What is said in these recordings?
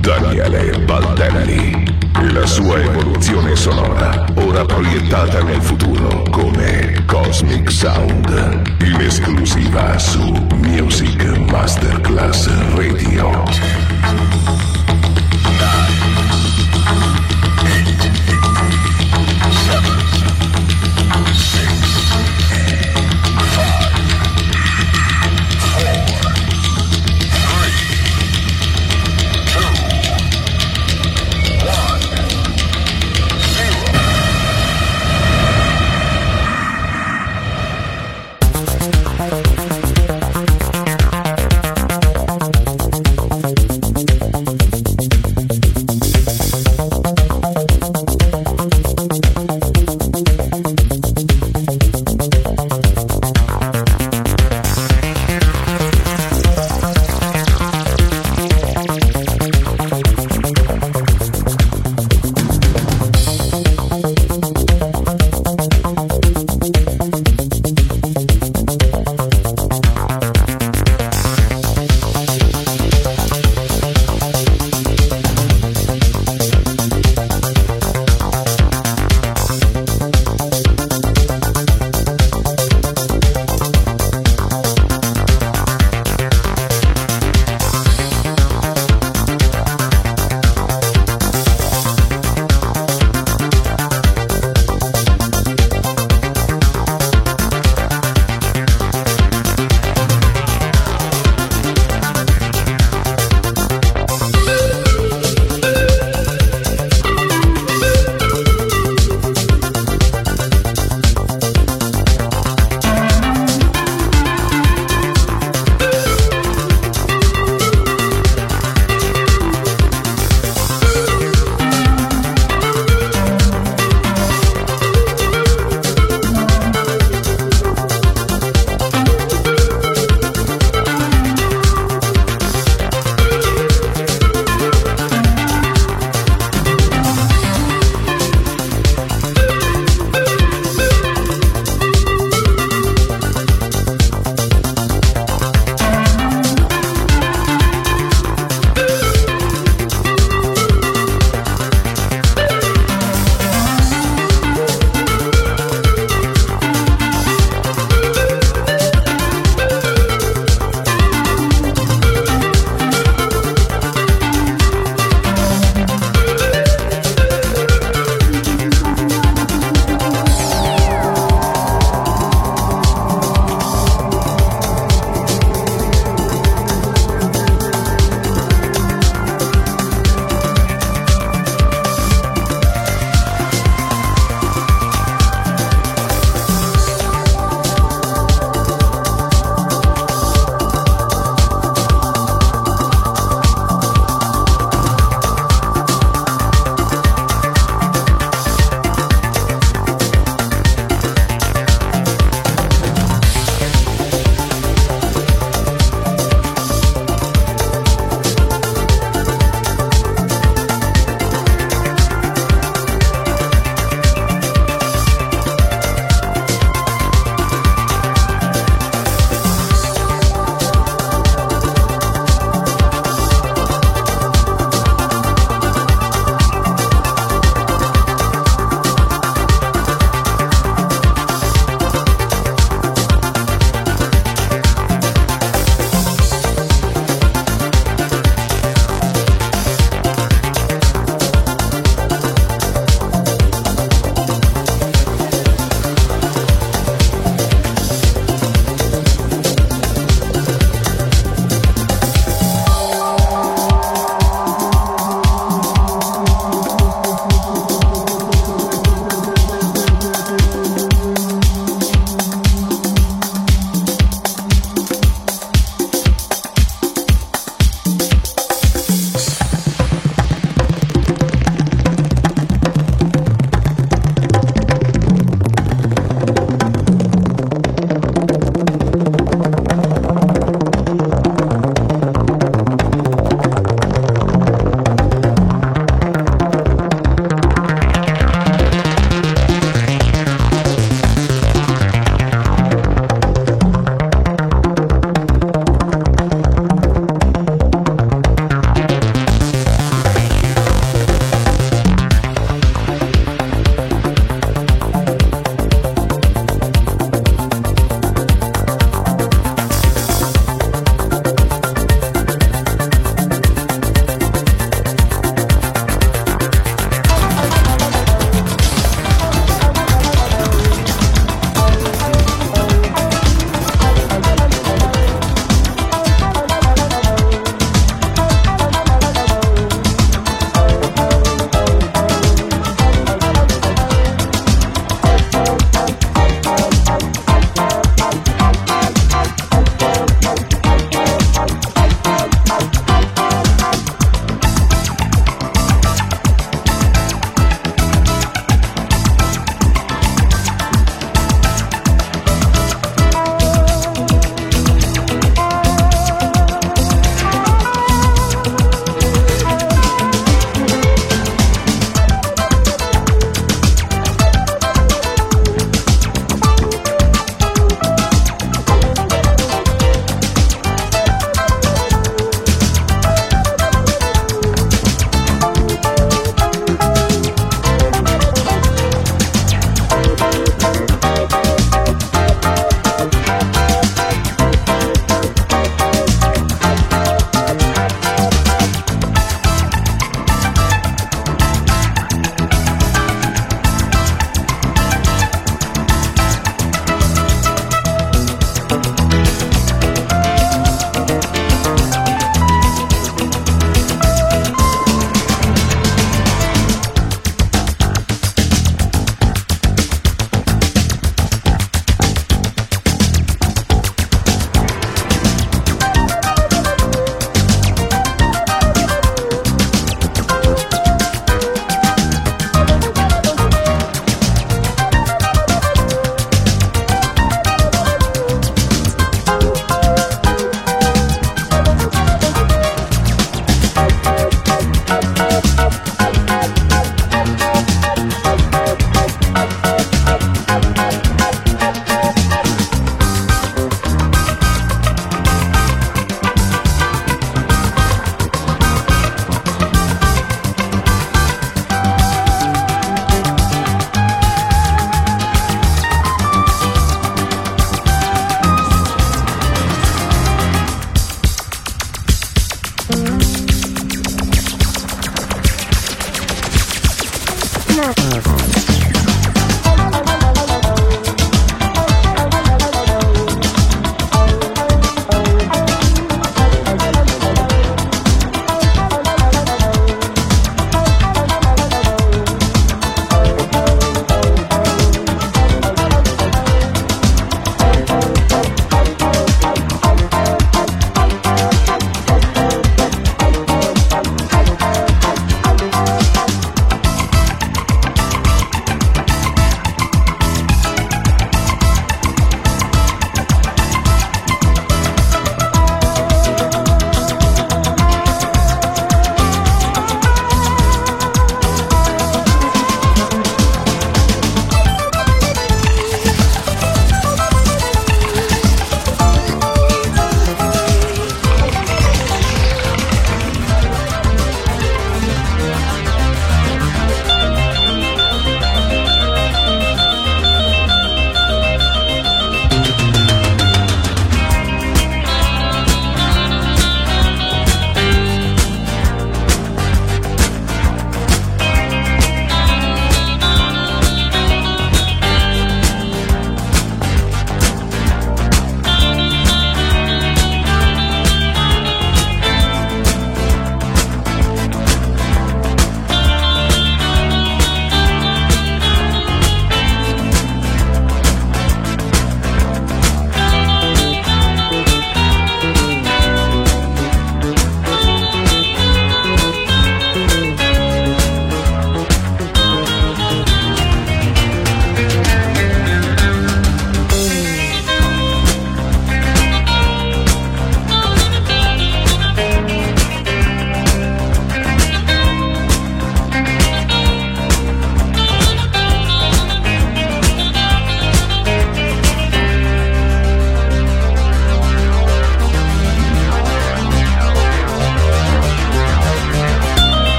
Daniele Baldelli. La sua evoluzione sonora, ora proiettata nel futuro come Cosmic Sound, in esclusiva su Music Masterclass Radio.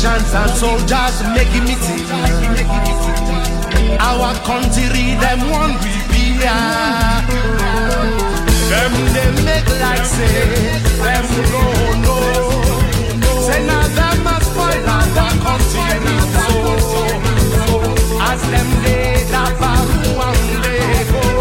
Politicians and soldiers making me think. Our country, them one we be. Them they make like say, them no no. Say now them must spoil our country so. As them they that one they go.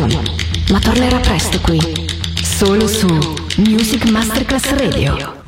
información.